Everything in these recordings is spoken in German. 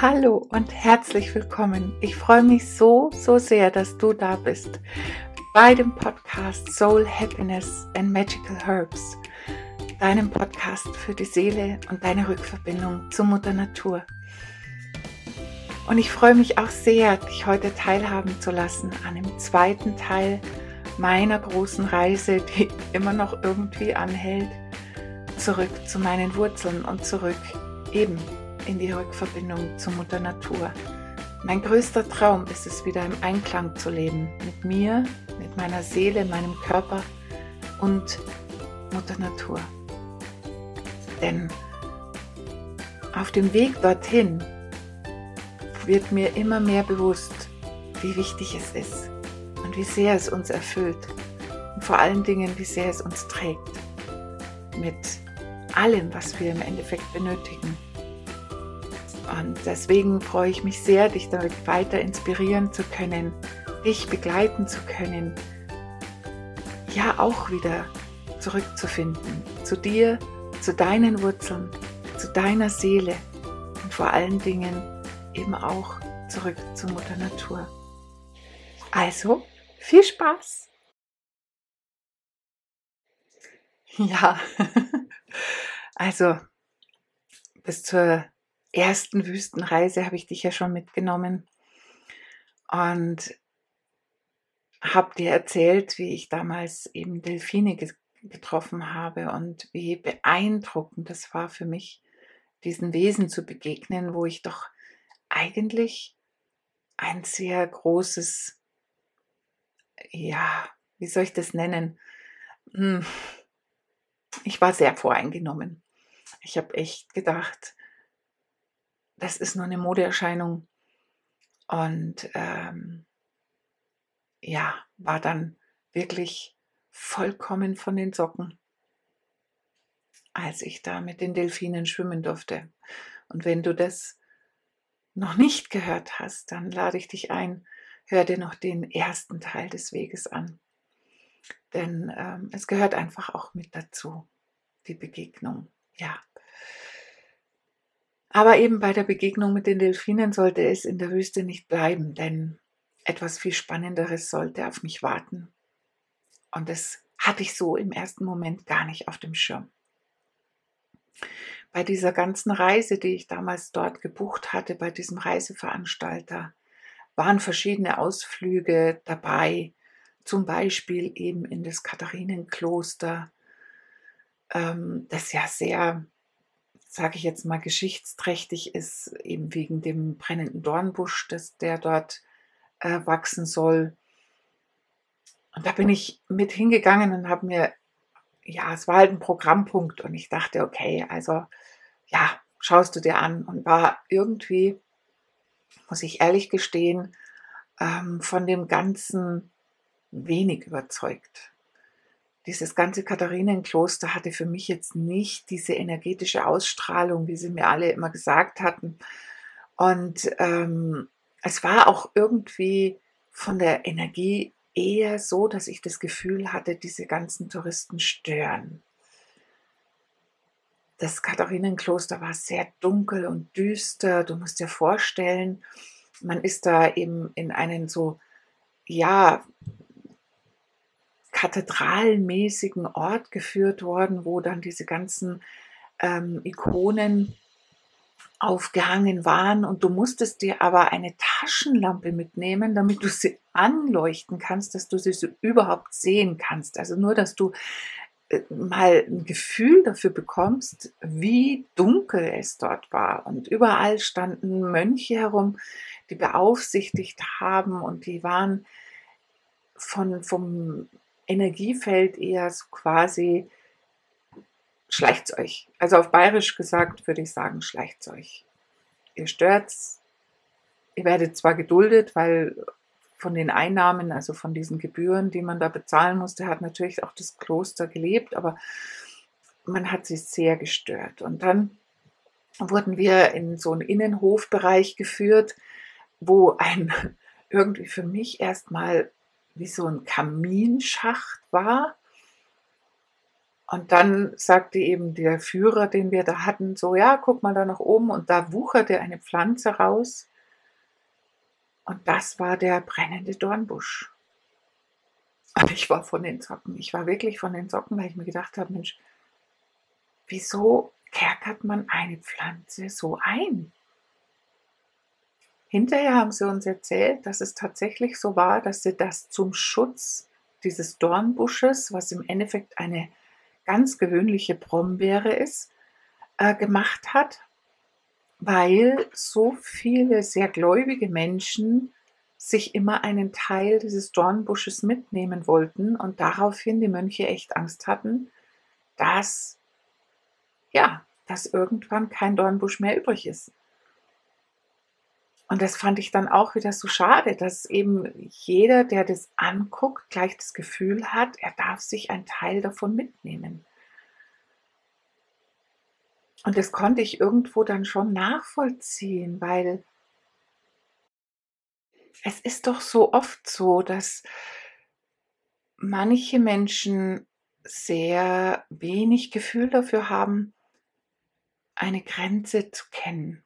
Hallo und herzlich willkommen. Ich freue mich so, so sehr, dass du da bist bei dem Podcast Soul Happiness and Magical Herbs, deinem Podcast für die Seele und deine Rückverbindung zu Mutter Natur. Und ich freue mich auch sehr, dich heute teilhaben zu lassen an dem zweiten Teil meiner großen Reise, die immer noch irgendwie anhält, zurück zu meinen Wurzeln und zurück eben in die Rückverbindung zur Mutter Natur. Mein größter Traum ist es, wieder im Einklang zu leben mit mir, mit meiner Seele, meinem Körper und Mutter Natur. Denn auf dem Weg dorthin wird mir immer mehr bewusst, wie wichtig es ist und wie sehr es uns erfüllt und vor allen Dingen, wie sehr es uns trägt mit allem, was wir im Endeffekt benötigen. Und deswegen freue ich mich sehr, dich damit weiter inspirieren zu können, dich begleiten zu können, ja auch wieder zurückzufinden zu dir, zu deinen Wurzeln, zu deiner Seele und vor allen Dingen eben auch zurück zu Mutter Natur. Also, viel Spaß! Ja, also bis zur ersten Wüstenreise habe ich dich ja schon mitgenommen und habe dir erzählt, wie ich damals eben Delfine getroffen habe und wie beeindruckend das war für mich, diesen Wesen zu begegnen, wo ich doch eigentlich ein sehr großes, ja, wie soll ich das nennen? Hm, ich war sehr voreingenommen. Ich habe echt gedacht, das ist nur eine Modeerscheinung. Und ähm, ja, war dann wirklich vollkommen von den Socken, als ich da mit den Delfinen schwimmen durfte. Und wenn du das noch nicht gehört hast, dann lade ich dich ein, hör dir noch den ersten Teil des Weges an. Denn ähm, es gehört einfach auch mit dazu, die Begegnung. Ja, aber eben bei der Begegnung mit den Delfinen sollte es in der Wüste nicht bleiben, denn etwas viel Spannenderes sollte auf mich warten. Und das hatte ich so im ersten Moment gar nicht auf dem Schirm. Bei dieser ganzen Reise, die ich damals dort gebucht hatte, bei diesem Reiseveranstalter, waren verschiedene Ausflüge dabei, zum Beispiel eben in das Katharinenkloster, ähm, das ja sehr sage ich jetzt mal, geschichtsträchtig ist, eben wegen dem brennenden Dornbusch, das, der dort äh, wachsen soll. Und da bin ich mit hingegangen und habe mir, ja, es war halt ein Programmpunkt und ich dachte, okay, also ja, schaust du dir an und war irgendwie, muss ich ehrlich gestehen, ähm, von dem Ganzen wenig überzeugt dieses ganze Katharinenkloster hatte für mich jetzt nicht diese energetische Ausstrahlung, wie sie mir alle immer gesagt hatten. Und ähm, es war auch irgendwie von der Energie eher so, dass ich das Gefühl hatte, diese ganzen Touristen stören. Das Katharinenkloster war sehr dunkel und düster. Du musst dir vorstellen, man ist da eben in einen so, ja, kathedralmäßigen Ort geführt worden, wo dann diese ganzen ähm, Ikonen aufgehangen waren und du musstest dir aber eine Taschenlampe mitnehmen, damit du sie anleuchten kannst, dass du sie so überhaupt sehen kannst. Also nur, dass du äh, mal ein Gefühl dafür bekommst, wie dunkel es dort war. Und überall standen Mönche herum, die beaufsichtigt haben und die waren von, vom Energiefeld eher so quasi schleicht's euch. Also auf bayerisch gesagt würde ich sagen, schleicht's euch. Ihr stört's. Ihr werdet zwar geduldet, weil von den Einnahmen, also von diesen Gebühren, die man da bezahlen musste, hat natürlich auch das Kloster gelebt, aber man hat sich sehr gestört. Und dann wurden wir in so einen Innenhofbereich geführt, wo ein irgendwie für mich erstmal wie so ein Kaminschacht war. Und dann sagte eben der Führer, den wir da hatten, so, ja, guck mal da nach oben und da wucherte eine Pflanze raus. Und das war der brennende Dornbusch. Und ich war von den Socken. Ich war wirklich von den Socken, weil ich mir gedacht habe, Mensch, wieso kerkert man eine Pflanze so ein? Hinterher haben sie uns erzählt, dass es tatsächlich so war, dass sie das zum Schutz dieses Dornbusches, was im Endeffekt eine ganz gewöhnliche Brombeere ist, äh, gemacht hat, weil so viele sehr gläubige Menschen sich immer einen Teil dieses Dornbusches mitnehmen wollten und daraufhin die Mönche echt Angst hatten, dass ja, dass irgendwann kein Dornbusch mehr übrig ist. Und das fand ich dann auch wieder so schade, dass eben jeder, der das anguckt, gleich das Gefühl hat, er darf sich einen Teil davon mitnehmen. Und das konnte ich irgendwo dann schon nachvollziehen, weil es ist doch so oft so, dass manche Menschen sehr wenig Gefühl dafür haben, eine Grenze zu kennen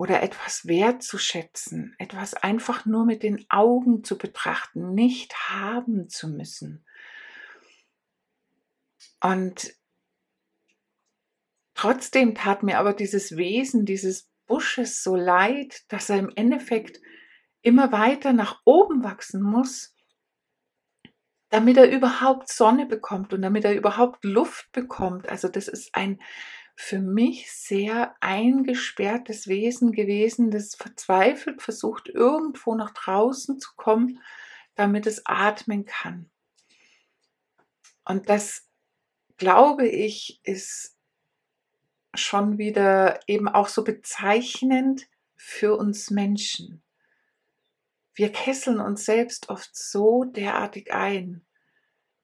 oder etwas wertzuschätzen, etwas einfach nur mit den Augen zu betrachten, nicht haben zu müssen. Und trotzdem tat mir aber dieses Wesen dieses Busches so leid, dass er im Endeffekt immer weiter nach oben wachsen muss, damit er überhaupt Sonne bekommt und damit er überhaupt Luft bekommt. Also das ist ein für mich sehr eingesperrtes Wesen gewesen, das verzweifelt versucht, irgendwo nach draußen zu kommen, damit es atmen kann. Und das, glaube ich, ist schon wieder eben auch so bezeichnend für uns Menschen. Wir kesseln uns selbst oft so derartig ein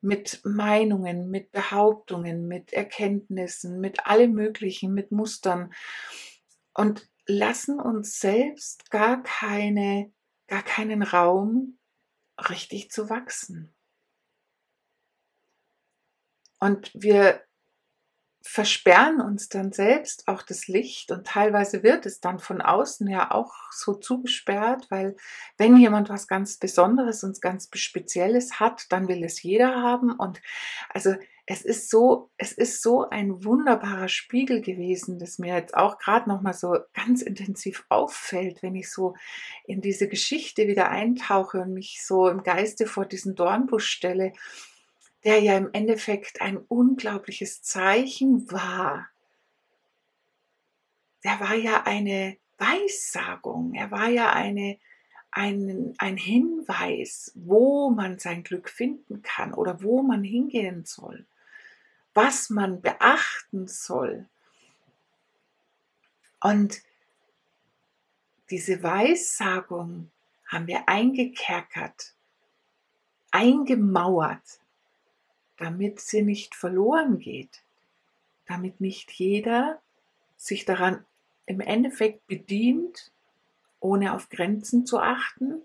mit Meinungen, mit Behauptungen, mit Erkenntnissen, mit allem Möglichen, mit Mustern und lassen uns selbst gar keine, gar keinen Raum, richtig zu wachsen. Und wir versperren uns dann selbst auch das Licht und teilweise wird es dann von außen ja auch so zugesperrt, weil wenn jemand was ganz Besonderes und ganz Spezielles hat, dann will es jeder haben und also es ist so, es ist so ein wunderbarer Spiegel gewesen, das mir jetzt auch gerade noch mal so ganz intensiv auffällt, wenn ich so in diese Geschichte wieder eintauche und mich so im Geiste vor diesen Dornbusch stelle der ja im Endeffekt ein unglaubliches Zeichen war. Der war ja eine Weissagung, er war ja eine, ein, ein Hinweis, wo man sein Glück finden kann oder wo man hingehen soll, was man beachten soll. Und diese Weissagung haben wir eingekerkert, eingemauert damit sie nicht verloren geht, damit nicht jeder sich daran im Endeffekt bedient, ohne auf Grenzen zu achten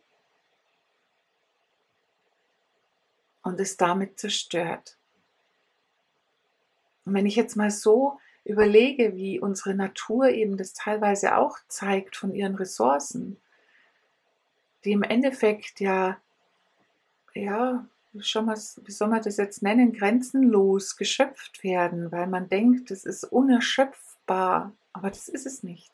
und es damit zerstört. Und wenn ich jetzt mal so überlege, wie unsere Natur eben das teilweise auch zeigt von ihren Ressourcen, die im Endeffekt ja, ja, wie soll man das jetzt nennen, grenzenlos geschöpft werden, weil man denkt, es ist unerschöpfbar, aber das ist es nicht.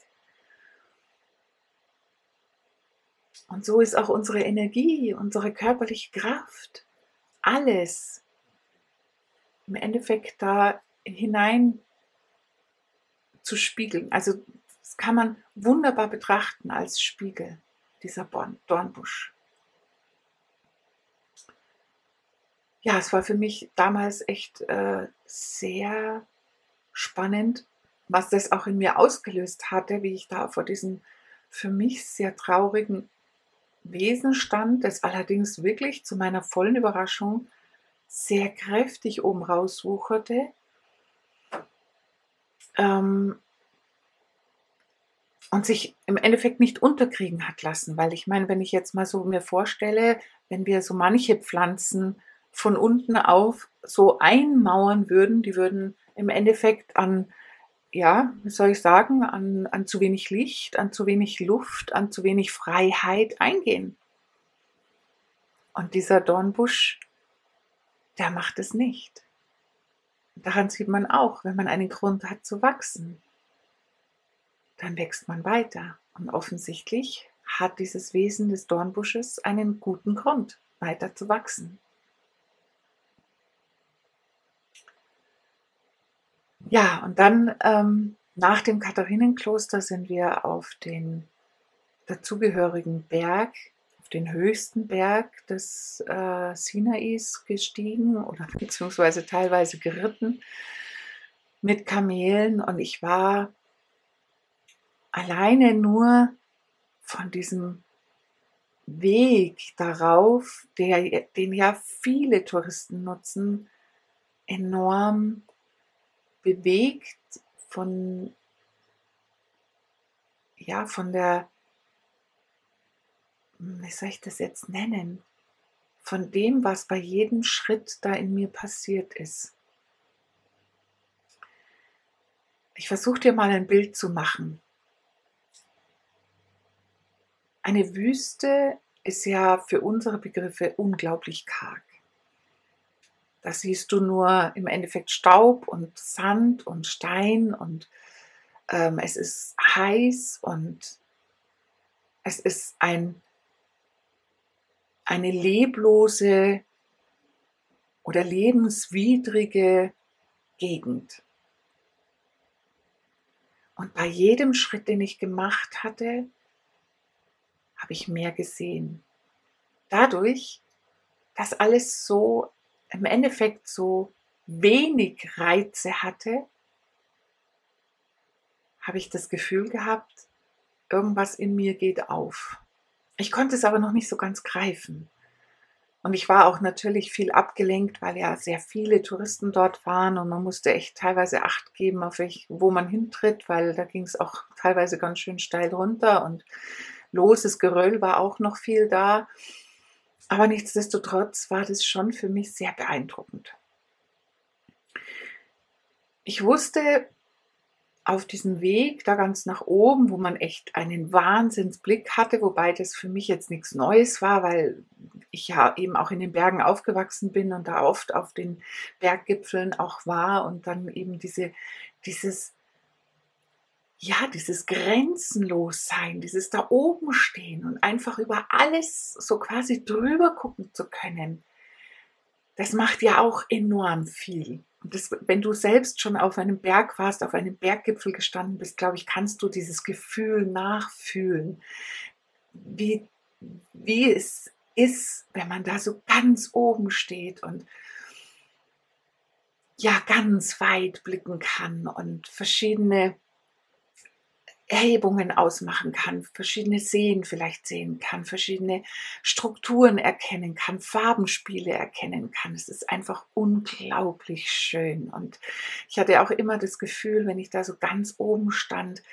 Und so ist auch unsere Energie, unsere körperliche Kraft, alles im Endeffekt da hinein zu spiegeln. Also das kann man wunderbar betrachten als Spiegel, dieser Dornbusch. Ja, es war für mich damals echt äh, sehr spannend, was das auch in mir ausgelöst hatte, wie ich da vor diesem für mich sehr traurigen Wesen stand, das allerdings wirklich zu meiner vollen Überraschung sehr kräftig oben rauswucherte. Ähm, und sich im Endeffekt nicht unterkriegen hat lassen, weil ich meine, wenn ich jetzt mal so mir vorstelle, wenn wir so manche Pflanzen von unten auf so einmauern würden, die würden im Endeffekt an, ja, wie soll ich sagen, an, an zu wenig Licht, an zu wenig Luft, an zu wenig Freiheit eingehen. Und dieser Dornbusch, der macht es nicht. Daran sieht man auch, wenn man einen Grund hat zu wachsen, dann wächst man weiter. Und offensichtlich hat dieses Wesen des Dornbusches einen guten Grund, weiter zu wachsen. Ja, und dann ähm, nach dem Katharinenkloster sind wir auf den dazugehörigen Berg, auf den höchsten Berg des äh, Sinais gestiegen oder beziehungsweise teilweise geritten mit Kamelen. Und ich war alleine nur von diesem Weg darauf, der, den ja viele Touristen nutzen, enorm bewegt von, ja, von der, wie soll ich das jetzt nennen, von dem, was bei jedem Schritt da in mir passiert ist. Ich versuche dir mal ein Bild zu machen. Eine Wüste ist ja für unsere Begriffe unglaublich karg. Da siehst du nur im Endeffekt Staub und Sand und Stein und ähm, es ist heiß und es ist ein, eine leblose oder lebenswidrige Gegend. Und bei jedem Schritt, den ich gemacht hatte, habe ich mehr gesehen. Dadurch, dass alles so im Endeffekt so wenig Reize hatte, habe ich das Gefühl gehabt, irgendwas in mir geht auf. Ich konnte es aber noch nicht so ganz greifen. Und ich war auch natürlich viel abgelenkt, weil ja sehr viele Touristen dort waren und man musste echt teilweise Acht geben, auf welch, wo man hintritt, weil da ging es auch teilweise ganz schön steil runter und loses Geröll war auch noch viel da. Aber nichtsdestotrotz war das schon für mich sehr beeindruckend. Ich wusste auf diesem Weg da ganz nach oben, wo man echt einen Wahnsinnsblick hatte, wobei das für mich jetzt nichts Neues war, weil ich ja eben auch in den Bergen aufgewachsen bin und da oft auf den Berggipfeln auch war und dann eben diese, dieses ja, dieses Grenzenlossein, dieses da oben stehen und einfach über alles so quasi drüber gucken zu können, das macht ja auch enorm viel. Das, wenn du selbst schon auf einem Berg warst, auf einem Berggipfel gestanden bist, glaube ich, kannst du dieses Gefühl nachfühlen, wie, wie es ist, wenn man da so ganz oben steht und ja, ganz weit blicken kann und verschiedene Erhebungen ausmachen kann, verschiedene Seen vielleicht sehen kann, verschiedene Strukturen erkennen kann, Farbenspiele erkennen kann. Es ist einfach unglaublich schön. Und ich hatte auch immer das Gefühl, wenn ich da so ganz oben stand,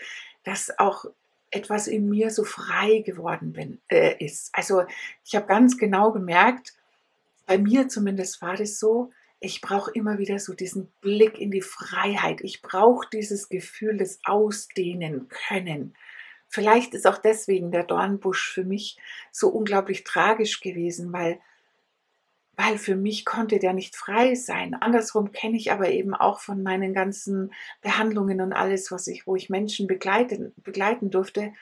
dass auch etwas in mir so frei geworden bin, äh, ist. Also ich habe ganz genau gemerkt, bei mir zumindest war das so, ich brauche immer wieder so diesen Blick in die Freiheit. Ich brauche dieses Gefühl des Ausdehnen können. Vielleicht ist auch deswegen der Dornbusch für mich so unglaublich tragisch gewesen, weil, weil für mich konnte der nicht frei sein. Andersrum kenne ich aber eben auch von meinen ganzen Behandlungen und alles, was ich, wo ich Menschen begleiten, begleiten durfte,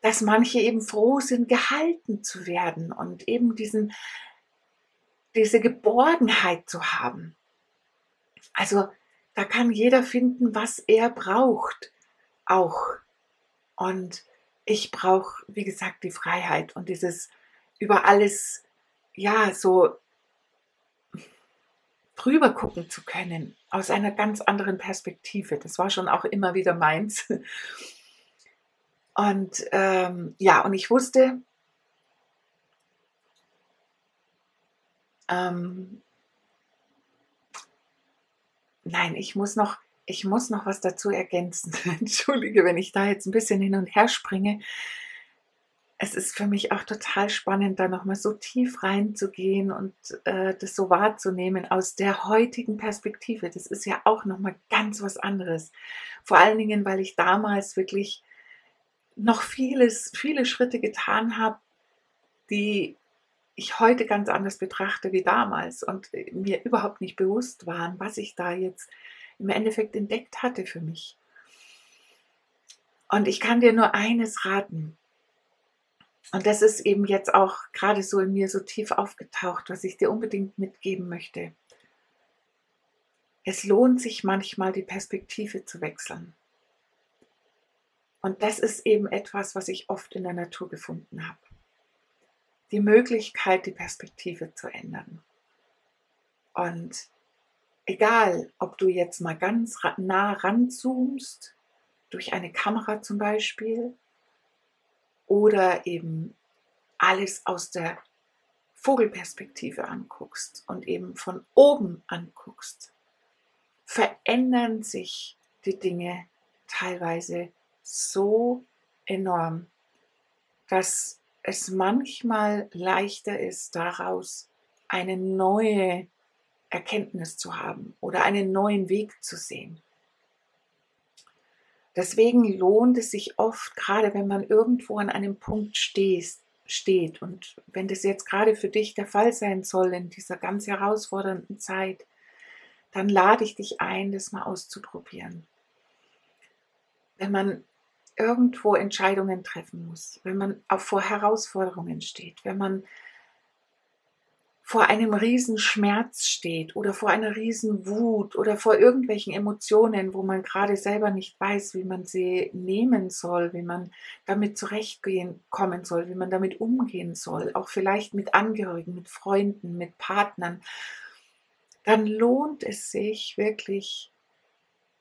dass manche eben froh sind, gehalten zu werden und eben diesen diese Geborgenheit zu haben. Also da kann jeder finden, was er braucht, auch. Und ich brauche, wie gesagt, die Freiheit und dieses über alles, ja, so drüber gucken zu können, aus einer ganz anderen Perspektive. Das war schon auch immer wieder meins. Und ähm, ja, und ich wusste, Ähm, nein, ich muss noch, ich muss noch was dazu ergänzen. Entschuldige, wenn ich da jetzt ein bisschen hin und her springe. es ist für mich auch total spannend, da nochmal so tief reinzugehen und äh, das so wahrzunehmen aus der heutigen Perspektive. Das ist ja auch nochmal ganz was anderes. Vor allen Dingen, weil ich damals wirklich noch vieles, viele Schritte getan habe, die ich heute ganz anders betrachte wie damals und mir überhaupt nicht bewusst waren, was ich da jetzt im Endeffekt entdeckt hatte für mich. Und ich kann dir nur eines raten. Und das ist eben jetzt auch gerade so in mir so tief aufgetaucht, was ich dir unbedingt mitgeben möchte. Es lohnt sich manchmal, die Perspektive zu wechseln. Und das ist eben etwas, was ich oft in der Natur gefunden habe. Die Möglichkeit, die Perspektive zu ändern. Und egal, ob du jetzt mal ganz nah ranzoomst, durch eine Kamera zum Beispiel, oder eben alles aus der Vogelperspektive anguckst und eben von oben anguckst, verändern sich die Dinge teilweise so enorm, dass es manchmal leichter ist, daraus eine neue Erkenntnis zu haben oder einen neuen Weg zu sehen. Deswegen lohnt es sich oft, gerade wenn man irgendwo an einem Punkt steht, und wenn das jetzt gerade für dich der Fall sein soll in dieser ganz herausfordernden Zeit, dann lade ich dich ein, das mal auszuprobieren. Wenn man irgendwo Entscheidungen treffen muss, wenn man auch vor Herausforderungen steht, wenn man vor einem riesen Schmerz steht oder vor einer riesen Wut oder vor irgendwelchen Emotionen, wo man gerade selber nicht weiß, wie man sie nehmen soll, wie man damit zurechtgehen kommen soll, wie man damit umgehen soll, auch vielleicht mit Angehörigen, mit Freunden, mit Partnern, dann lohnt es sich wirklich,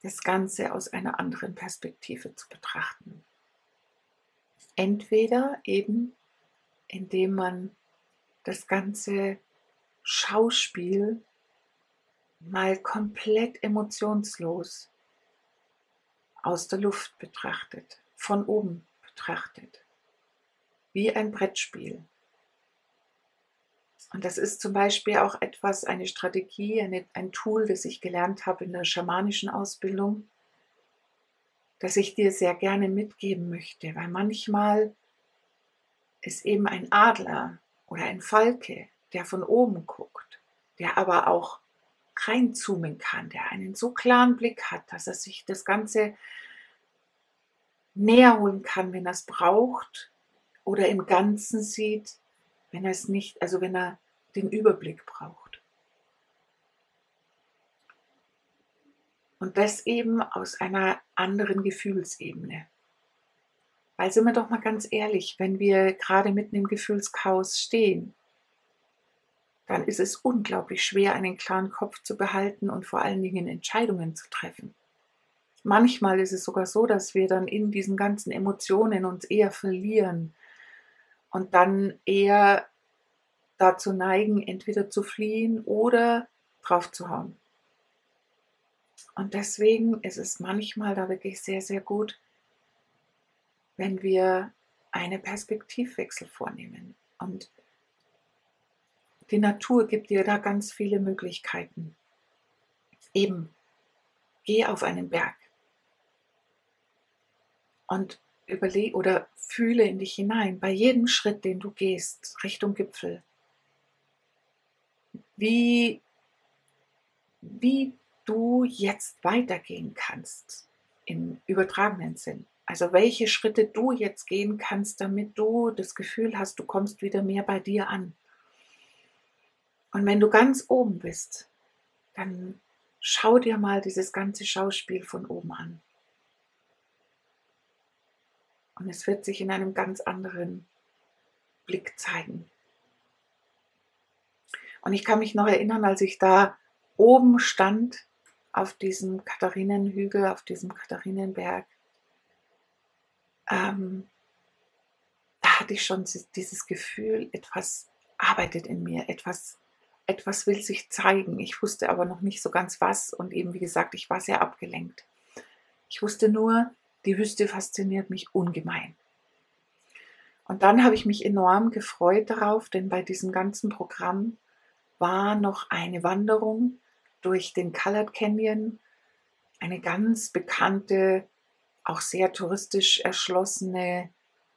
das Ganze aus einer anderen Perspektive zu betrachten. Entweder eben, indem man das Ganze Schauspiel mal komplett emotionslos aus der Luft betrachtet, von oben betrachtet, wie ein Brettspiel. Und das ist zum Beispiel auch etwas, eine Strategie, eine, ein Tool, das ich gelernt habe in der schamanischen Ausbildung, das ich dir sehr gerne mitgeben möchte, weil manchmal ist eben ein Adler oder ein Falke der von oben guckt, der aber auch reinzoomen kann, der einen so klaren Blick hat, dass er sich das Ganze näher holen kann, wenn er es braucht oder im Ganzen sieht, wenn er es nicht, also wenn er den Überblick braucht. Und das eben aus einer anderen Gefühlsebene. Weil sind wir doch mal ganz ehrlich, wenn wir gerade mitten im Gefühlschaos stehen, dann ist es unglaublich schwer, einen klaren Kopf zu behalten und vor allen Dingen Entscheidungen zu treffen. Manchmal ist es sogar so, dass wir dann in diesen ganzen Emotionen uns eher verlieren und dann eher dazu neigen, entweder zu fliehen oder draufzuhauen. Und deswegen ist es manchmal da wirklich sehr, sehr gut, wenn wir einen Perspektivwechsel vornehmen. Und die Natur gibt dir da ganz viele Möglichkeiten. Eben, geh auf einen Berg und überleg oder fühle in dich hinein, bei jedem Schritt, den du gehst, Richtung Gipfel, wie, wie du jetzt weitergehen kannst im übertragenen Sinn. Also welche Schritte du jetzt gehen kannst, damit du das Gefühl hast, du kommst wieder mehr bei dir an. Und wenn du ganz oben bist, dann schau dir mal dieses ganze Schauspiel von oben an. Und es wird sich in einem ganz anderen Blick zeigen. Und ich kann mich noch erinnern, als ich da oben stand, auf diesem Katharinenhügel, auf diesem Katharinenberg, ähm, da hatte ich schon dieses Gefühl, etwas arbeitet in mir, etwas etwas will sich zeigen. Ich wusste aber noch nicht so ganz was und eben wie gesagt, ich war sehr abgelenkt. Ich wusste nur, die Wüste fasziniert mich ungemein. Und dann habe ich mich enorm gefreut darauf, denn bei diesem ganzen Programm war noch eine Wanderung durch den Colored Canyon, eine ganz bekannte, auch sehr touristisch erschlossene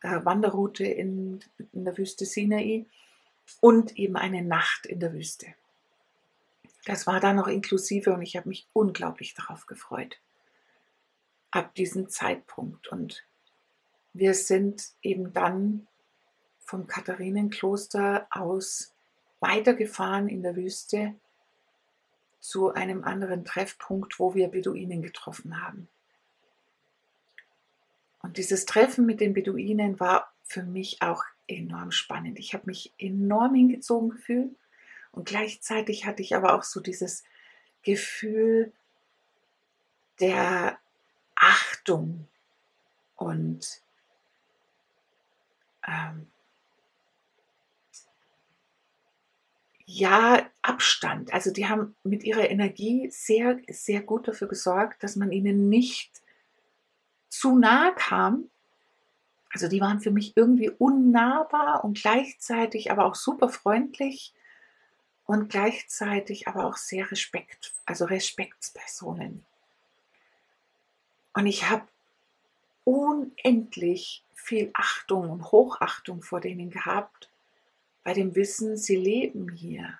äh, Wanderroute in, in der Wüste Sinai und eben eine Nacht in der Wüste. Das war da noch inklusive und ich habe mich unglaublich darauf gefreut. Ab diesem Zeitpunkt. Und wir sind eben dann vom Katharinenkloster aus weitergefahren in der Wüste zu einem anderen Treffpunkt, wo wir Beduinen getroffen haben. Und dieses Treffen mit den Beduinen war für mich auch enorm spannend. Ich habe mich enorm hingezogen gefühlt und gleichzeitig hatte ich aber auch so dieses Gefühl der Achtung und ähm, ja, Abstand. Also die haben mit ihrer Energie sehr, sehr gut dafür gesorgt, dass man ihnen nicht zu nahe kam. Also die waren für mich irgendwie unnahbar und gleichzeitig aber auch super freundlich und gleichzeitig aber auch sehr respekt, also Respektspersonen. Und ich habe unendlich viel Achtung und Hochachtung vor denen gehabt bei dem Wissen, sie leben hier.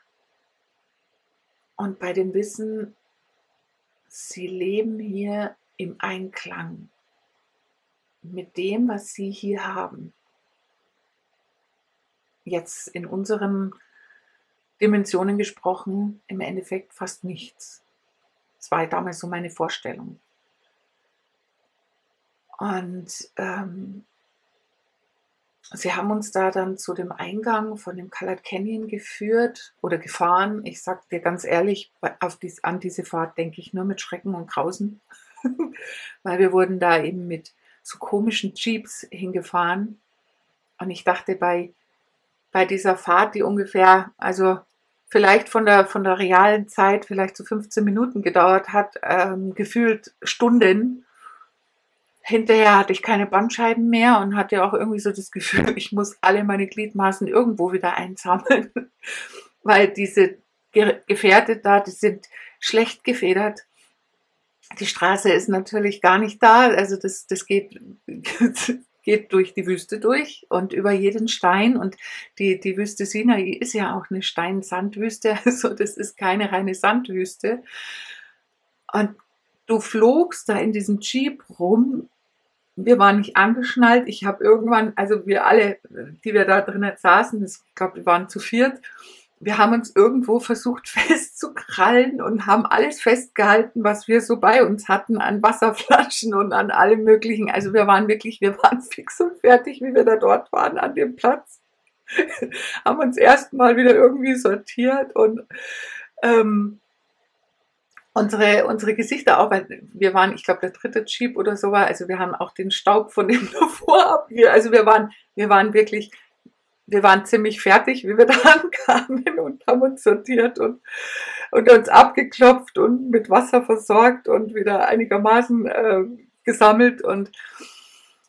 Und bei dem Wissen, sie leben hier im Einklang mit dem, was sie hier haben. Jetzt in unseren Dimensionen gesprochen, im Endeffekt fast nichts. Das war damals so meine Vorstellung. Und ähm, Sie haben uns da dann zu dem Eingang von dem Colored Canyon geführt oder gefahren. Ich sag dir ganz ehrlich, auf dies, an diese Fahrt denke ich nur mit Schrecken und Grausen, weil wir wurden da eben mit so komischen Jeeps hingefahren. Und ich dachte bei, bei dieser Fahrt, die ungefähr, also vielleicht von der, von der realen Zeit vielleicht so 15 Minuten gedauert hat, ähm, gefühlt Stunden, hinterher hatte ich keine Bandscheiben mehr und hatte auch irgendwie so das Gefühl, ich muss alle meine Gliedmaßen irgendwo wieder einsammeln, weil diese Gefährte da, die sind schlecht gefedert. Die Straße ist natürlich gar nicht da, also das, das geht, geht durch die Wüste durch und über jeden Stein und die, die Wüste Sinai ist ja auch eine Stein-Sandwüste, also das ist keine reine Sandwüste. Und du flogst da in diesem Jeep rum. Wir waren nicht angeschnallt. Ich habe irgendwann, also wir alle, die wir da drinnen saßen, ich glaube, wir waren zu viert, wir haben uns irgendwo versucht festzukrallen und haben alles festgehalten, was wir so bei uns hatten an Wasserflaschen und an allem möglichen. Also wir waren wirklich, wir waren fix und fertig, wie wir da dort waren an dem Platz. haben uns erstmal wieder irgendwie sortiert und ähm, unsere, unsere Gesichter auch, weil wir waren, ich glaube, der dritte Jeep oder so war, also wir haben auch den Staub von dem davor abgegeben. Also wir waren, wir waren wirklich, wir waren ziemlich fertig, wie wir da ankamen und haben uns sortiert und, und uns abgeklopft und mit Wasser versorgt und wieder einigermaßen äh, gesammelt und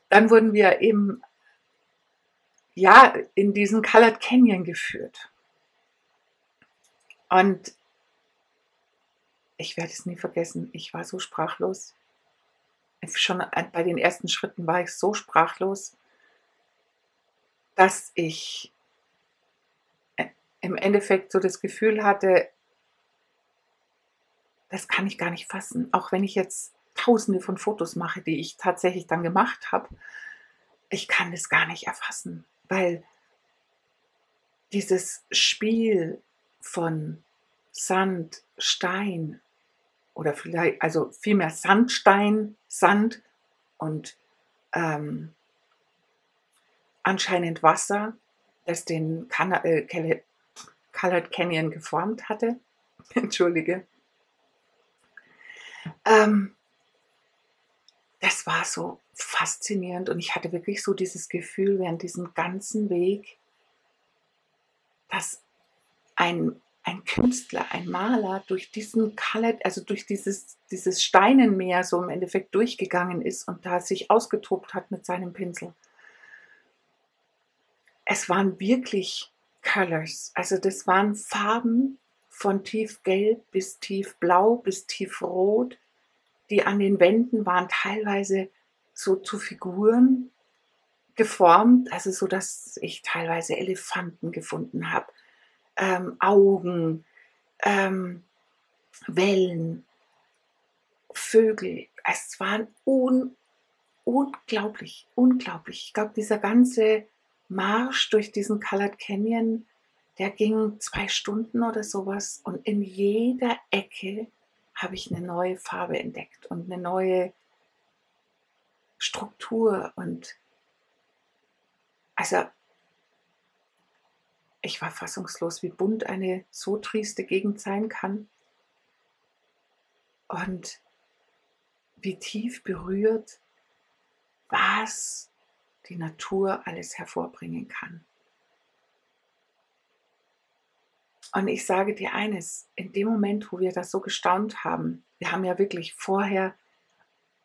dann wurden wir eben ja in diesen Colored Canyon geführt. Und ich werde es nie vergessen, ich war so sprachlos. Schon bei den ersten Schritten war ich so sprachlos, dass ich äh, im Endeffekt so das Gefühl hatte, das kann ich gar nicht fassen. Auch wenn ich jetzt tausende von Fotos mache, die ich tatsächlich dann gemacht habe, ich kann das gar nicht erfassen, weil dieses Spiel von Sand, Stein, oder vielleicht, also vielmehr Sandstein, Sand und ähm, anscheinend Wasser, das den Can äh, Colored Canyon geformt hatte. Entschuldige. Ähm, das war so faszinierend und ich hatte wirklich so dieses Gefühl während diesem ganzen Weg, dass ein ein Künstler, ein Maler durch diesen Colored, also durch dieses, dieses Steinenmeer so im Endeffekt durchgegangen ist und da sich ausgetobt hat mit seinem Pinsel. es waren wirklich Colors. Also das waren Farben von tiefgelb bis tiefblau bis tiefrot. Die an den Wänden waren teilweise so zu Figuren geformt, also so, dass ich teilweise Elefanten gefunden habe, ähm, Augen, ähm, Wellen, Vögel. Es waren un unglaublich, unglaublich. Ich glaube, dieser ganze Marsch durch diesen Colored Canyon, der ging zwei Stunden oder sowas und in jeder Ecke habe ich eine neue Farbe entdeckt und eine neue Struktur und also ich war fassungslos, wie bunt eine so trieste Gegend sein kann und wie tief berührt, was die Natur alles hervorbringen kann. Und ich sage dir eines, in dem Moment, wo wir das so gestaunt haben, wir haben ja wirklich vorher,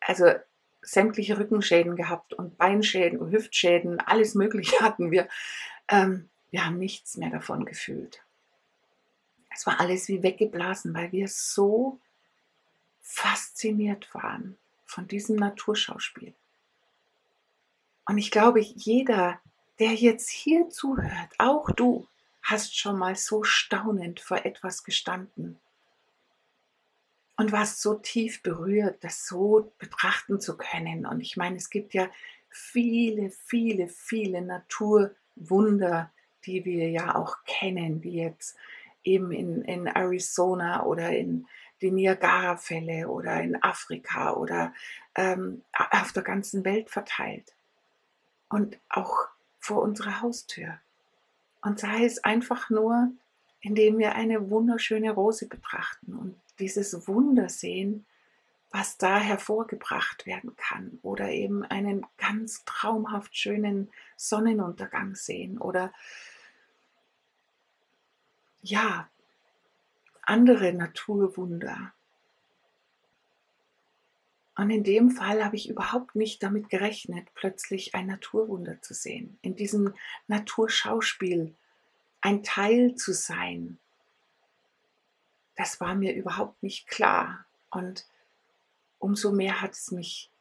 also sämtliche Rückenschäden gehabt und Beinschäden und Hüftschäden, alles Mögliche hatten wir. Ähm, wir haben nichts mehr davon gefühlt. Es war alles wie weggeblasen, weil wir so fasziniert waren von diesem Naturschauspiel. Und ich glaube, jeder, der jetzt hier zuhört, auch du, hast schon mal so staunend vor etwas gestanden und warst so tief berührt, das so betrachten zu können. Und ich meine, es gibt ja viele, viele, viele Naturwunder, die wir ja auch kennen, wie jetzt eben in, in Arizona oder in die Niagara-Fälle oder in Afrika oder ähm, auf der ganzen Welt verteilt und auch vor unserer Haustür. Und sei es einfach nur, indem wir eine wunderschöne Rose betrachten und dieses Wunder sehen, was da hervorgebracht werden kann. Oder eben einen ganz traumhaft schönen Sonnenuntergang sehen. Oder ja, andere Naturwunder. Und in dem Fall habe ich überhaupt nicht damit gerechnet, plötzlich ein Naturwunder zu sehen, in diesem Naturschauspiel ein Teil zu sein. Das war mir überhaupt nicht klar. Und umso mehr hat es mich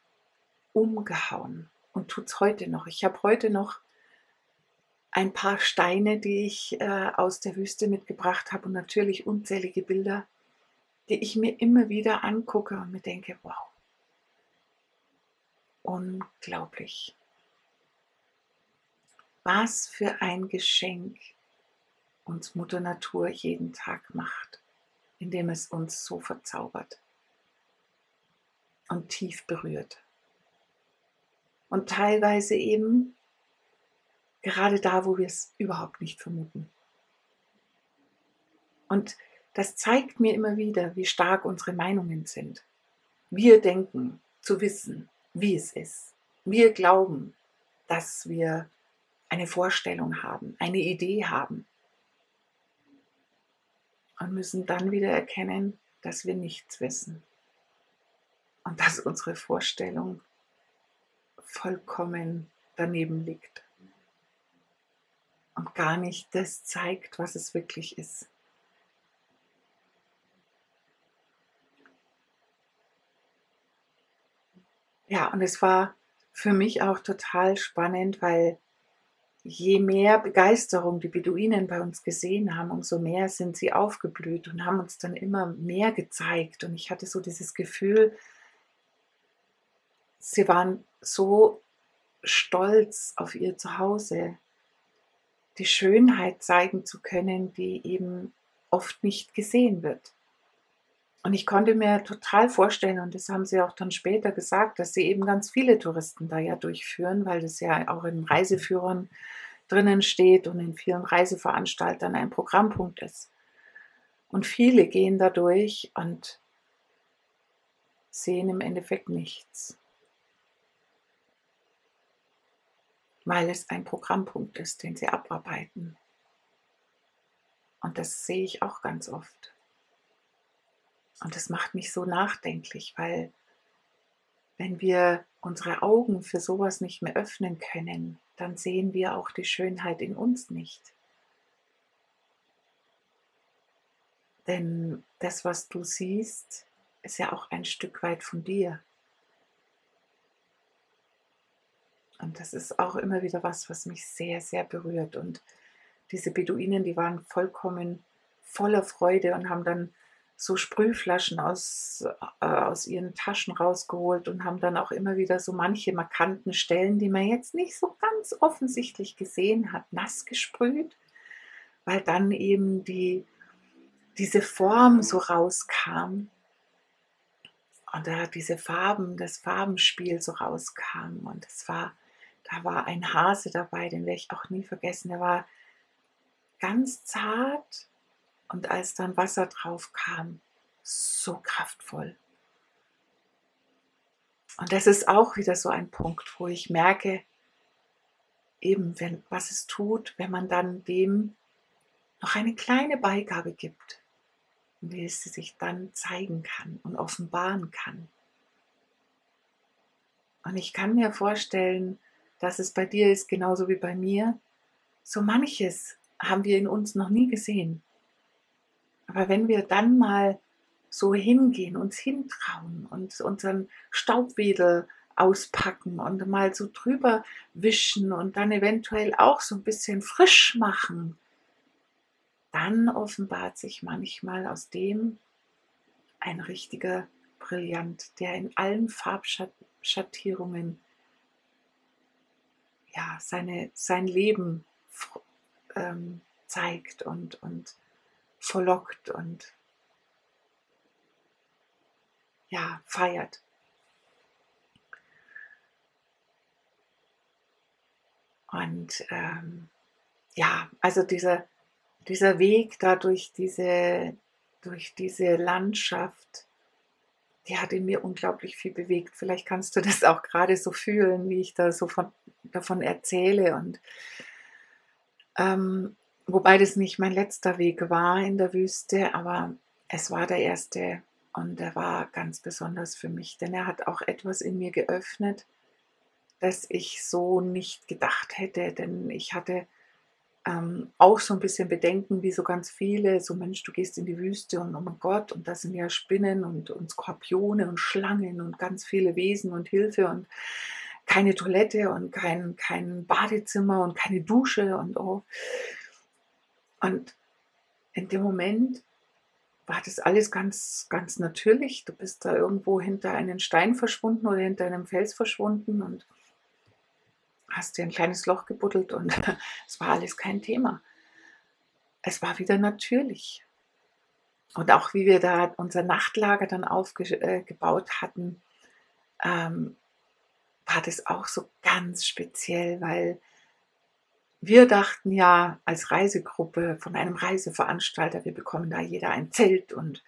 umgehauen und tut es heute noch. Ich habe heute noch ein paar Steine, die ich äh, aus der Wüste mitgebracht habe und natürlich unzählige Bilder, die ich mir immer wieder angucke und mir denke, wow, unglaublich. Was für ein Geschenk uns Mutter Natur jeden Tag macht, indem es uns so verzaubert und tief berührt. Und teilweise eben gerade da, wo wir es überhaupt nicht vermuten. Und das zeigt mir immer wieder, wie stark unsere Meinungen sind. Wir denken zu wissen, wie es ist. Wir glauben, dass wir eine Vorstellung haben, eine Idee haben und müssen dann wieder erkennen, dass wir nichts wissen und dass unsere Vorstellung vollkommen daneben liegt und gar nicht das zeigt, was es wirklich ist. Ja, und es war für mich auch total spannend, weil je mehr Begeisterung die Beduinen bei uns gesehen haben, umso mehr sind sie aufgeblüht und haben uns dann immer mehr gezeigt. Und ich hatte so dieses Gefühl, sie waren so stolz auf ihr Zuhause, die Schönheit zeigen zu können, die eben oft nicht gesehen wird. Und ich konnte mir total vorstellen, und das haben sie auch dann später gesagt, dass sie eben ganz viele Touristen da ja durchführen, weil das ja auch in Reiseführern drinnen steht und in vielen Reiseveranstaltern ein Programmpunkt ist. Und viele gehen da durch und sehen im Endeffekt nichts, weil es ein Programmpunkt ist, den sie abarbeiten. Und das sehe ich auch ganz oft. Und das macht mich so nachdenklich, weil wenn wir unsere Augen für sowas nicht mehr öffnen können, dann sehen wir auch die Schönheit in uns nicht. Denn das, was du siehst, ist ja auch ein Stück weit von dir. Und das ist auch immer wieder was, was mich sehr, sehr berührt. Und diese Beduinen, die waren vollkommen voller Freude und haben dann so Sprühflaschen aus, äh, aus ihren Taschen rausgeholt und haben dann auch immer wieder so manche markanten Stellen, die man jetzt nicht so ganz offensichtlich gesehen hat, nass gesprüht, weil dann eben die, diese Form so rauskam und da diese Farben, das Farbenspiel so rauskam und es war, da war ein Hase dabei, den werde ich auch nie vergessen, der war ganz zart und als dann Wasser drauf kam, so kraftvoll. Und das ist auch wieder so ein Punkt, wo ich merke, eben wenn, was es tut, wenn man dann dem noch eine kleine Beigabe gibt, wie es sich dann zeigen kann und offenbaren kann. Und ich kann mir vorstellen, dass es bei dir ist genauso wie bei mir. So manches haben wir in uns noch nie gesehen. Aber wenn wir dann mal so hingehen, uns hintrauen und unseren Staubwedel auspacken und mal so drüber wischen und dann eventuell auch so ein bisschen frisch machen, dann offenbart sich manchmal aus dem ein richtiger Brillant, der in allen Farbschattierungen ja, seine, sein Leben ähm, zeigt und, und verlockt und ja, feiert. Und ähm, ja, also dieser, dieser Weg da durch diese, durch diese Landschaft, die hat in mir unglaublich viel bewegt. Vielleicht kannst du das auch gerade so fühlen, wie ich da so von, davon erzähle. Und ähm, Wobei das nicht mein letzter Weg war in der Wüste, aber es war der erste und er war ganz besonders für mich, denn er hat auch etwas in mir geöffnet, das ich so nicht gedacht hätte, denn ich hatte ähm, auch so ein bisschen Bedenken, wie so ganz viele, so Mensch, du gehst in die Wüste und oh mein Gott, und da sind ja Spinnen und, und Skorpione und Schlangen und ganz viele Wesen und Hilfe und keine Toilette und kein, kein Badezimmer und keine Dusche und oh. Und in dem Moment war das alles ganz, ganz natürlich. Du bist da irgendwo hinter einem Stein verschwunden oder hinter einem Fels verschwunden und hast dir ein kleines Loch gebuddelt und es war alles kein Thema. Es war wieder natürlich. Und auch wie wir da unser Nachtlager dann aufgebaut äh, hatten, ähm, war das auch so ganz speziell, weil wir dachten ja als Reisegruppe von einem Reiseveranstalter, wir bekommen da jeder ein Zelt und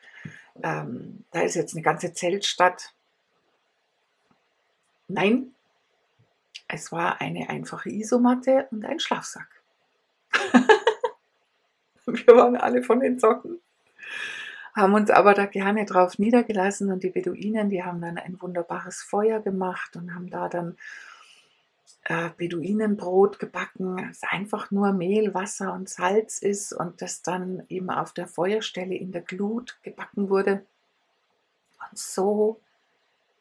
ähm, da ist jetzt eine ganze Zeltstadt. Nein, es war eine einfache Isomatte und ein Schlafsack. wir waren alle von den Socken, haben uns aber da gerne drauf niedergelassen und die Beduinen, die haben dann ein wunderbares Feuer gemacht und haben da dann äh, Beduinenbrot gebacken, das einfach nur Mehl, Wasser und Salz ist und das dann eben auf der Feuerstelle in der Glut gebacken wurde. Und so,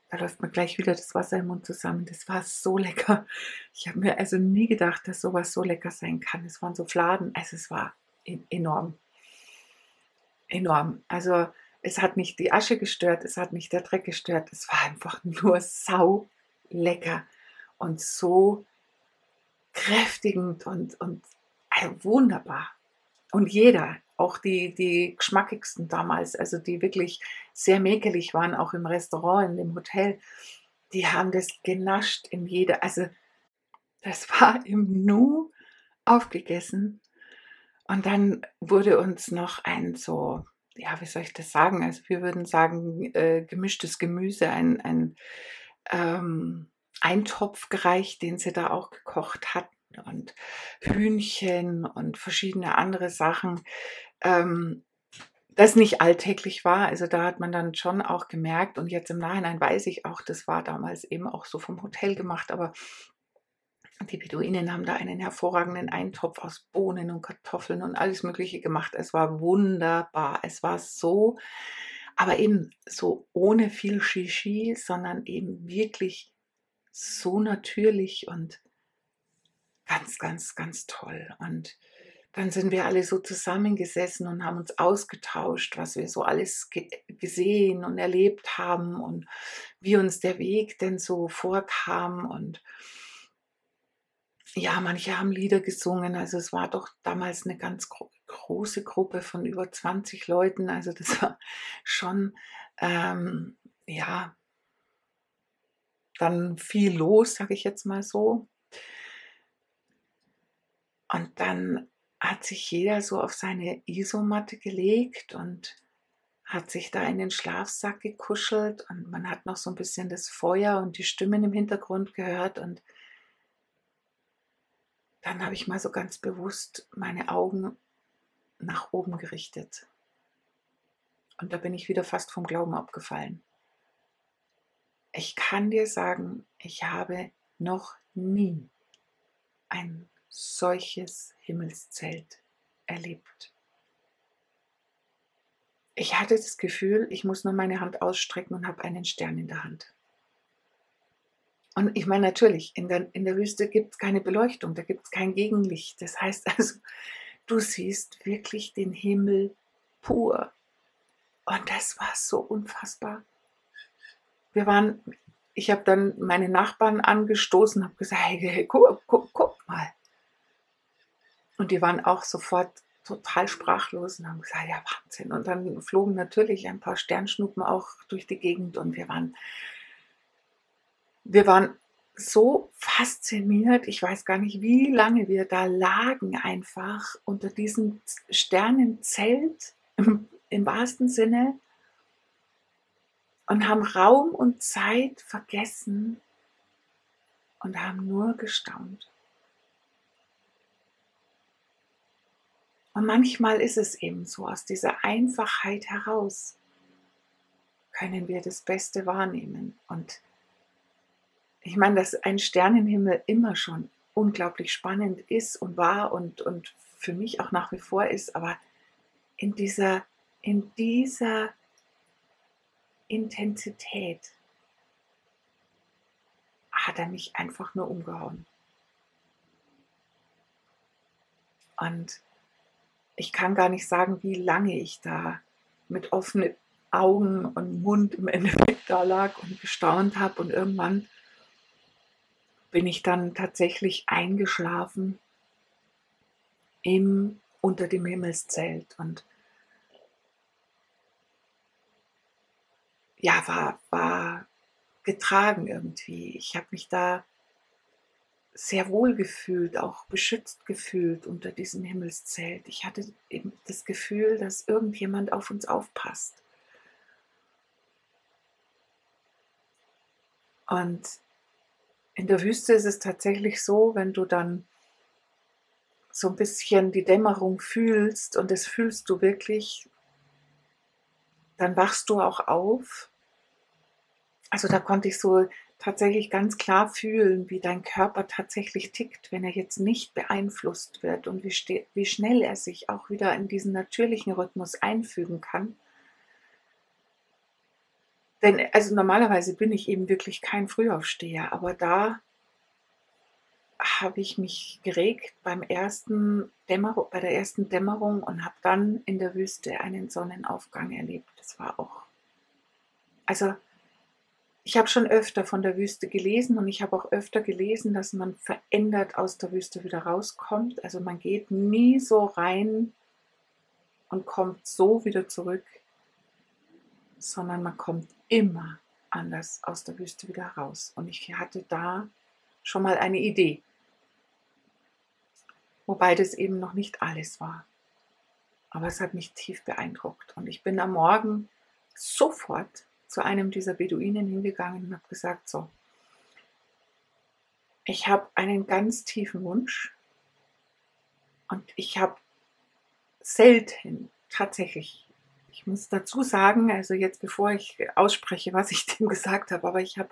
da läuft mir gleich wieder das Wasser im Mund zusammen. Das war so lecker. Ich habe mir also nie gedacht, dass sowas so lecker sein kann. Es waren so Fladen, also es war enorm. Enorm. Also es hat nicht die Asche gestört, es hat nicht der Dreck gestört, es war einfach nur sau lecker und so kräftigend und, und äh, wunderbar. Und jeder, auch die, die geschmackigsten damals, also die wirklich sehr mäkelig waren, auch im Restaurant, in dem Hotel, die haben das genascht in jeder, also das war im Nu aufgegessen. Und dann wurde uns noch ein so, ja, wie soll ich das sagen? Also wir würden sagen, äh, gemischtes Gemüse, ein, ein ähm, Eintopf gereicht, den sie da auch gekocht hatten und Hühnchen und verschiedene andere Sachen. Ähm, das nicht alltäglich war. Also da hat man dann schon auch gemerkt und jetzt im Nachhinein weiß ich auch, das war damals eben auch so vom Hotel gemacht, aber Die Beduinen haben da einen hervorragenden Eintopf aus Bohnen und Kartoffeln und alles Mögliche gemacht. Es war wunderbar. Es war so, aber eben so ohne viel Shishi, sondern eben wirklich so natürlich und ganz, ganz, ganz toll. Und dann sind wir alle so zusammengesessen und haben uns ausgetauscht, was wir so alles ge gesehen und erlebt haben und wie uns der Weg denn so vorkam und ja, manche haben Lieder gesungen. Also es war doch damals eine ganz gro große Gruppe von über 20 Leuten. Also das war schon, ähm, ja, dann viel los, sage ich jetzt mal so. Und dann hat sich jeder so auf seine Isomatte gelegt und hat sich da in den Schlafsack gekuschelt und man hat noch so ein bisschen das Feuer und die Stimmen im Hintergrund gehört und dann habe ich mal so ganz bewusst meine Augen nach oben gerichtet. Und da bin ich wieder fast vom Glauben abgefallen. Ich kann dir sagen, ich habe noch nie ein solches Himmelszelt erlebt. Ich hatte das Gefühl, ich muss nur meine Hand ausstrecken und habe einen Stern in der Hand. Und ich meine, natürlich, in der, in der Wüste gibt es keine Beleuchtung, da gibt es kein Gegenlicht. Das heißt also, du siehst wirklich den Himmel pur. Und das war so unfassbar. Wir waren, ich habe dann meine Nachbarn angestoßen, habe gesagt, hey, guck, guck, guck. Und die waren auch sofort total sprachlos und haben gesagt, ja, Wahnsinn. Und dann flogen natürlich ein paar Sternschnuppen auch durch die Gegend und wir waren wir waren so fasziniert, ich weiß gar nicht, wie lange wir da lagen einfach unter diesem Sternenzelt im, im wahrsten Sinne und haben Raum und Zeit vergessen und haben nur gestaunt. Und manchmal ist es eben so, aus dieser Einfachheit heraus können wir das Beste wahrnehmen und ich meine, dass ein Sternenhimmel immer schon unglaublich spannend ist und war und, und für mich auch nach wie vor ist, aber in dieser, in dieser Intensität hat er mich einfach nur umgehauen. Und ich kann gar nicht sagen, wie lange ich da mit offenen Augen und Mund im Endeffekt da lag und gestaunt habe und irgendwann bin ich dann tatsächlich eingeschlafen im, unter dem Himmelszelt und ja, war, war getragen irgendwie. Ich habe mich da sehr wohl gefühlt, auch beschützt gefühlt unter diesem Himmelszelt. Ich hatte eben das Gefühl, dass irgendjemand auf uns aufpasst. Und in der Wüste ist es tatsächlich so, wenn du dann so ein bisschen die Dämmerung fühlst und das fühlst du wirklich, dann wachst du auch auf. Also da konnte ich so tatsächlich ganz klar fühlen, wie dein Körper tatsächlich tickt, wenn er jetzt nicht beeinflusst wird und wie, wie schnell er sich auch wieder in diesen natürlichen Rhythmus einfügen kann. Denn also normalerweise bin ich eben wirklich kein Frühaufsteher, aber da habe ich mich geregt beim ersten Dämmerung, bei der ersten Dämmerung und habe dann in der Wüste einen Sonnenaufgang erlebt. Das war auch. Also ich habe schon öfter von der Wüste gelesen und ich habe auch öfter gelesen, dass man verändert aus der Wüste wieder rauskommt. Also man geht nie so rein und kommt so wieder zurück, sondern man kommt immer anders aus der Wüste wieder raus. Und ich hatte da schon mal eine Idee. Wobei das eben noch nicht alles war. Aber es hat mich tief beeindruckt. Und ich bin am Morgen sofort zu einem dieser Beduinen hingegangen und habe gesagt, so, ich habe einen ganz tiefen Wunsch und ich habe selten tatsächlich ich muss dazu sagen, also jetzt bevor ich ausspreche, was ich dem gesagt habe, aber ich habe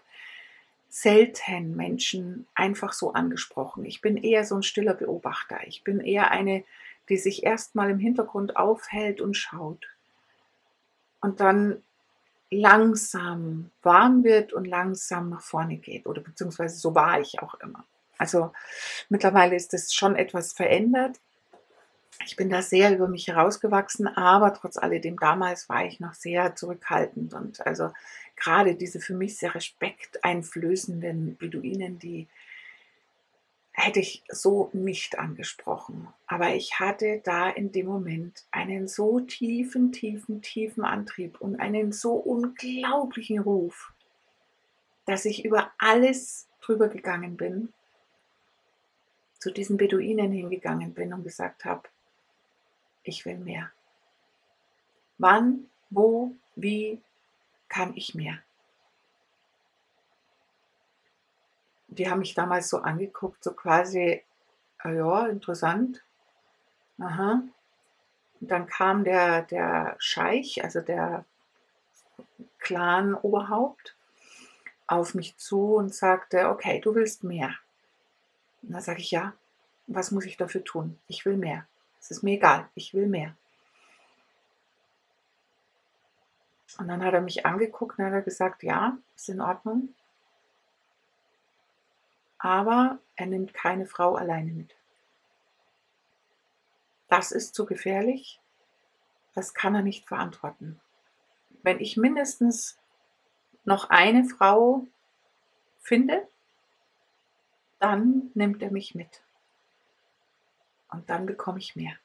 selten Menschen einfach so angesprochen. Ich bin eher so ein stiller Beobachter. Ich bin eher eine, die sich erstmal im Hintergrund aufhält und schaut. Und dann langsam warm wird und langsam nach vorne geht. Oder beziehungsweise so war ich auch immer. Also mittlerweile ist es schon etwas verändert. Ich bin da sehr über mich herausgewachsen, aber trotz alledem damals war ich noch sehr zurückhaltend und also gerade diese für mich sehr respekteinflößenden Beduinen, die hätte ich so nicht angesprochen. Aber ich hatte da in dem Moment einen so tiefen, tiefen, tiefen Antrieb und einen so unglaublichen Ruf, dass ich über alles drüber gegangen bin, zu diesen Beduinen hingegangen bin und gesagt habe, ich will mehr. Wann, wo, wie kann ich mehr? Die haben mich damals so angeguckt, so quasi, ah ja, interessant. Aha. Und dann kam der, der Scheich, also der Clan-Oberhaupt, auf mich zu und sagte, okay, du willst mehr. Und da sage ich, ja, was muss ich dafür tun? Ich will mehr. Es ist mir egal, ich will mehr. Und dann hat er mich angeguckt und hat gesagt, ja, ist in Ordnung aber er nimmt keine Frau alleine mit. Das ist zu gefährlich, das kann er nicht verantworten. Wenn ich mindestens noch eine Frau finde, dann nimmt er mich mit. Und dann bekomme ich mehr.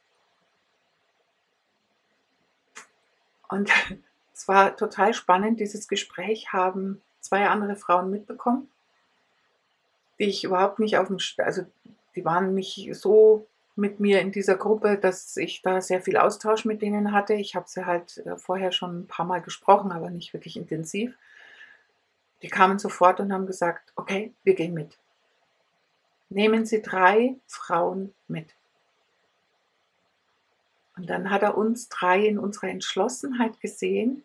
Und es war total spannend, dieses Gespräch haben zwei andere Frauen mitbekommen die ich überhaupt nicht auf dem, also die waren nicht so mit mir in dieser Gruppe, dass ich da sehr viel Austausch mit denen hatte. Ich habe sie halt äh, vorher schon ein paar Mal gesprochen, aber nicht wirklich intensiv. Die kamen sofort und haben gesagt, okay, wir gehen mit. Nehmen Sie drei Frauen mit. Und dann hat er uns drei in unserer Entschlossenheit gesehen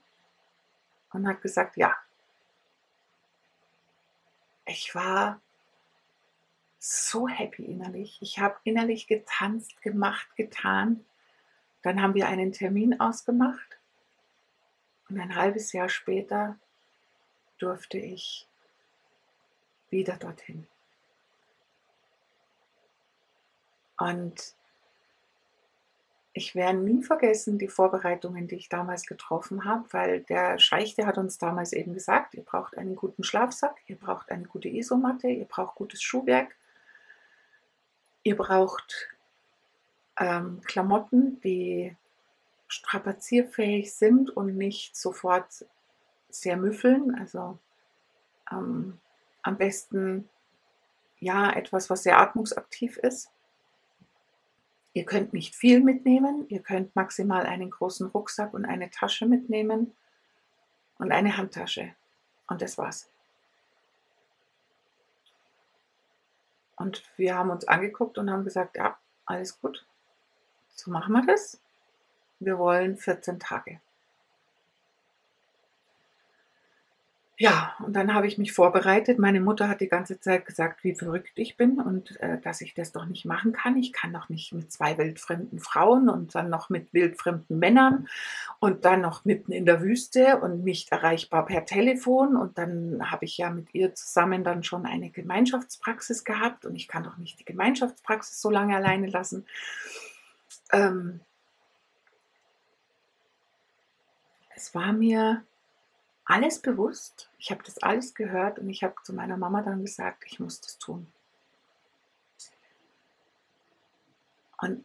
und hat gesagt, ja. Ich war so happy innerlich. Ich habe innerlich getanzt, gemacht, getan. Dann haben wir einen Termin ausgemacht und ein halbes Jahr später durfte ich wieder dorthin. Und ich werde nie vergessen die Vorbereitungen, die ich damals getroffen habe, weil der Scheich, der hat uns damals eben gesagt, ihr braucht einen guten Schlafsack, ihr braucht eine gute Isomatte, ihr braucht gutes Schuhwerk, Ihr braucht ähm, Klamotten, die strapazierfähig sind und nicht sofort sehr müffeln. Also ähm, am besten ja etwas, was sehr atmungsaktiv ist. Ihr könnt nicht viel mitnehmen. Ihr könnt maximal einen großen Rucksack und eine Tasche mitnehmen und eine Handtasche. Und das war's. Und wir haben uns angeguckt und haben gesagt, ja, alles gut, so machen wir das. Wir wollen 14 Tage. Ja, und dann habe ich mich vorbereitet. Meine Mutter hat die ganze Zeit gesagt, wie verrückt ich bin und äh, dass ich das doch nicht machen kann. Ich kann doch nicht mit zwei wildfremden Frauen und dann noch mit wildfremden Männern und dann noch mitten in der Wüste und nicht erreichbar per Telefon. Und dann habe ich ja mit ihr zusammen dann schon eine Gemeinschaftspraxis gehabt und ich kann doch nicht die Gemeinschaftspraxis so lange alleine lassen. Ähm, es war mir alles bewusst. Ich habe das alles gehört und ich habe zu meiner Mama dann gesagt, ich muss das tun. Und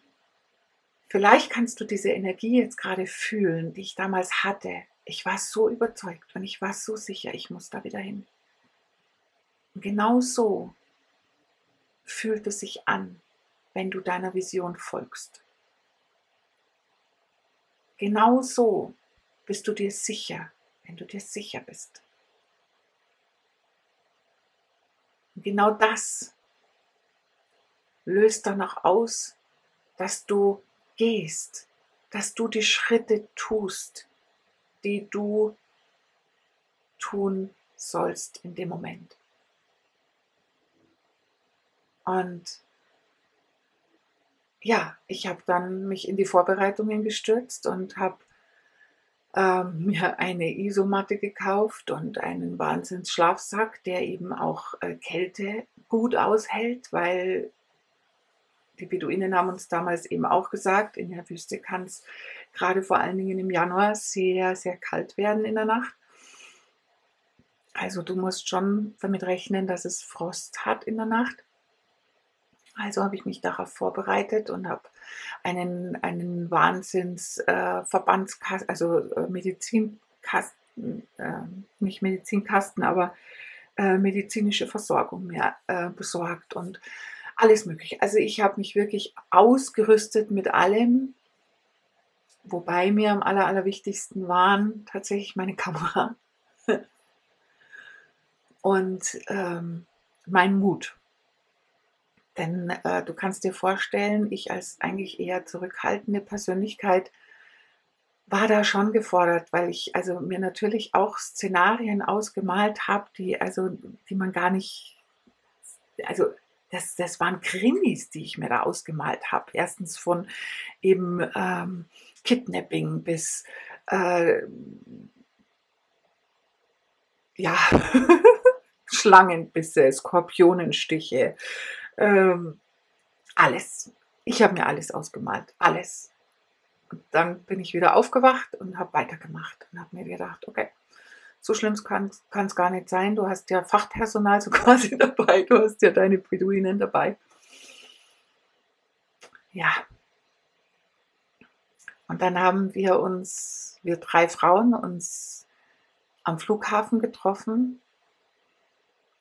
vielleicht kannst du diese Energie jetzt gerade fühlen, die ich damals hatte. Ich war so überzeugt und ich war so sicher, ich muss da wieder hin. Und genau so fühlt es sich an, wenn du deiner Vision folgst. Genau so bist du dir sicher, wenn du dir sicher bist. Und genau das löst dann auch aus, dass du gehst, dass du die Schritte tust, die du tun sollst in dem Moment. Und ja, ich habe dann mich in die Vorbereitungen gestürzt und habe ähm, mir eine Isomatte gekauft und einen Wahnsinnsschlafsack, der eben auch äh, Kälte gut aushält, weil die Beduinen haben uns damals eben auch gesagt, in der Wüste kann es gerade vor allen Dingen im Januar sehr, sehr kalt werden in der Nacht. Also du musst schon damit rechnen, dass es Frost hat in der Nacht. Also habe ich mich darauf vorbereitet und habe einen, einen Wahnsinns äh, also äh, Medizinkasten, äh, nicht Medizinkasten, aber äh, medizinische Versorgung mehr äh, besorgt und alles mögliche. Also ich habe mich wirklich ausgerüstet mit allem, wobei mir am aller, allerwichtigsten waren tatsächlich meine Kamera und ähm, mein Mut. Denn äh, du kannst dir vorstellen, ich als eigentlich eher zurückhaltende Persönlichkeit war da schon gefordert, weil ich also mir natürlich auch Szenarien ausgemalt habe, die also die man gar nicht also das, das waren Krimis, die ich mir da ausgemalt habe. Erstens von eben ähm, Kidnapping bis äh, ja Schlangenbisse, Skorpionenstiche, ähm, alles. Ich habe mir alles ausgemalt, alles. Und dann bin ich wieder aufgewacht und habe weitergemacht und habe mir gedacht, okay, so schlimm kann es gar nicht sein. Du hast ja Fachpersonal so quasi dabei, du hast ja deine Beduinen dabei. Ja. Und dann haben wir uns, wir drei Frauen, uns am Flughafen getroffen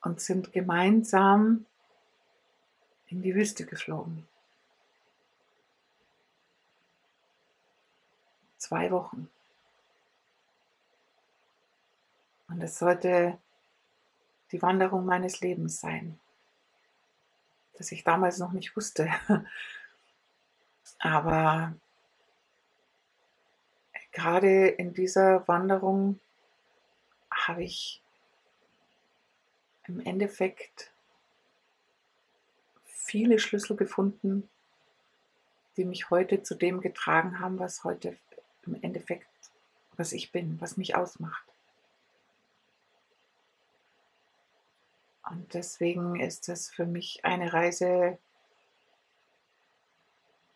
und sind gemeinsam in die Wüste geflogen. Zwei Wochen. Und es sollte die Wanderung meines Lebens sein, das ich damals noch nicht wusste. Aber gerade in dieser Wanderung habe ich im Endeffekt viele Schlüssel gefunden, die mich heute zu dem getragen haben, was heute im Endeffekt, was ich bin, was mich ausmacht. Und deswegen ist das für mich eine Reise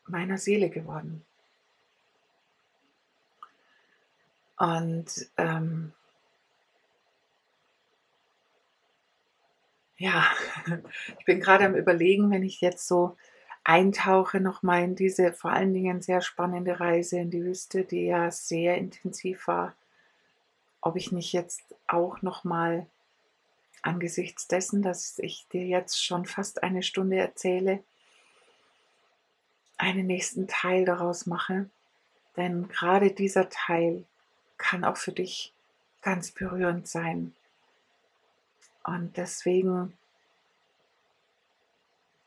meiner Seele geworden. Und ähm, ja, ich bin gerade am Überlegen, wenn ich jetzt so eintauche nochmal in diese vor allen Dingen sehr spannende Reise in die Wüste, die ja sehr intensiv war, ob ich nicht jetzt auch nochmal angesichts dessen, dass ich dir jetzt schon fast eine Stunde erzähle, einen nächsten Teil daraus mache. Denn gerade dieser Teil kann auch für dich ganz berührend sein. Und deswegen,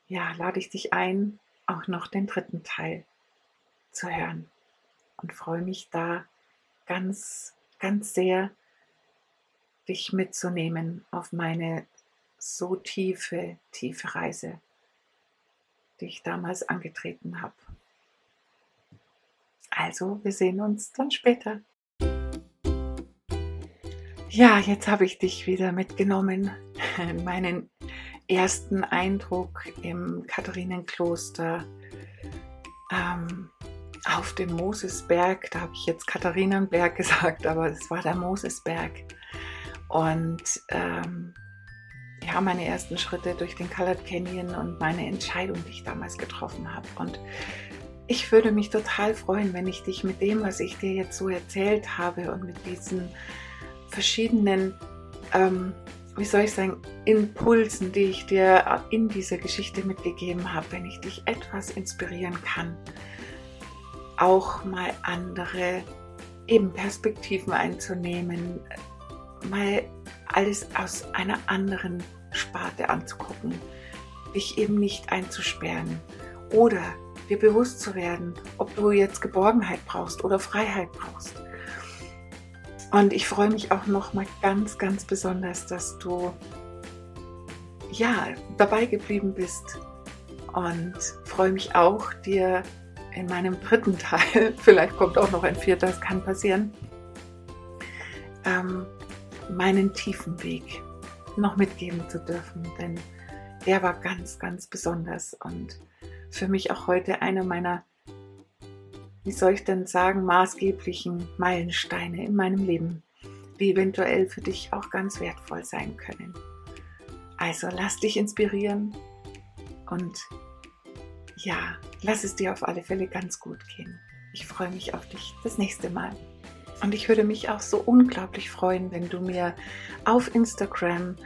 ja, lade ich dich ein, auch noch den dritten Teil zu hören und freue mich da ganz, ganz sehr, dich mitzunehmen auf meine so tiefe, tiefe Reise, die ich damals angetreten habe. Also, wir sehen uns dann später. Ja, jetzt habe ich dich wieder mitgenommen. Meinen ersten Eindruck im Katharinenkloster ähm, auf dem Mosesberg. Da habe ich jetzt Katharinenberg gesagt, aber es war der Mosesberg. Und ähm, ja, meine ersten Schritte durch den Colored Canyon und meine Entscheidung, die ich damals getroffen habe. Und ich würde mich total freuen, wenn ich dich mit dem, was ich dir jetzt so erzählt habe und mit diesen verschiedenen, ähm, wie soll ich sagen, Impulsen, die ich dir in dieser Geschichte mitgegeben habe, wenn ich dich etwas inspirieren kann, auch mal andere eben Perspektiven einzunehmen, mal alles aus einer anderen Sparte anzugucken, dich eben nicht einzusperren oder dir bewusst zu werden, ob du jetzt Geborgenheit brauchst oder Freiheit brauchst. Und ich freue mich auch noch mal ganz, ganz besonders, dass du ja, dabei geblieben bist. Und freue mich auch, dir in meinem dritten Teil, vielleicht kommt auch noch ein vierter, das kann passieren, ähm, meinen tiefen Weg noch mitgeben zu dürfen. Denn der war ganz, ganz besonders und für mich auch heute einer meiner, wie soll ich denn sagen, maßgeblichen Meilensteine in meinem Leben, die eventuell für dich auch ganz wertvoll sein können. Also lass dich inspirieren und ja, lass es dir auf alle Fälle ganz gut gehen. Ich freue mich auf dich das nächste Mal. Und ich würde mich auch so unglaublich freuen, wenn du mir auf Instagram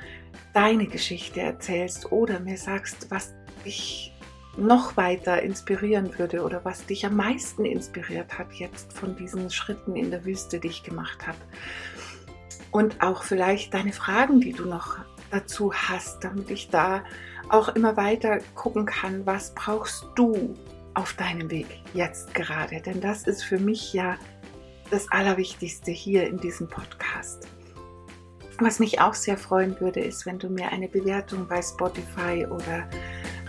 deine Geschichte erzählst oder mir sagst, was dich noch weiter inspirieren würde oder was dich am meisten inspiriert hat jetzt von diesen Schritten in der Wüste, die ich gemacht habe. Und auch vielleicht deine Fragen, die du noch dazu hast, damit ich da auch immer weiter gucken kann, was brauchst du auf deinem Weg jetzt gerade. Denn das ist für mich ja das Allerwichtigste hier in diesem Podcast. Was mich auch sehr freuen würde, ist, wenn du mir eine Bewertung bei Spotify oder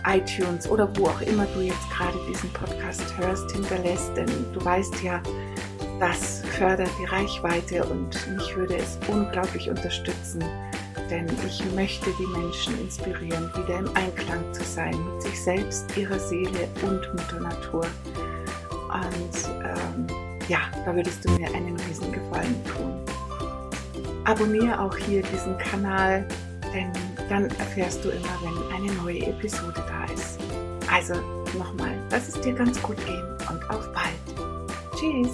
iTunes oder wo auch immer du jetzt gerade diesen Podcast hörst, hinterlässt. Denn du weißt ja, das fördert die Reichweite und mich würde es unglaublich unterstützen, denn ich möchte die Menschen inspirieren, wieder im Einklang zu sein mit sich selbst, ihrer Seele und Mutter Natur. Und ähm, ja, da würdest du mir einen riesen Gefallen tun. Abonniere auch hier diesen Kanal, denn dann erfährst du immer, wenn eine neue Episode da ist. Also nochmal, lass es dir ganz gut gehen und auf bald. Tschüss.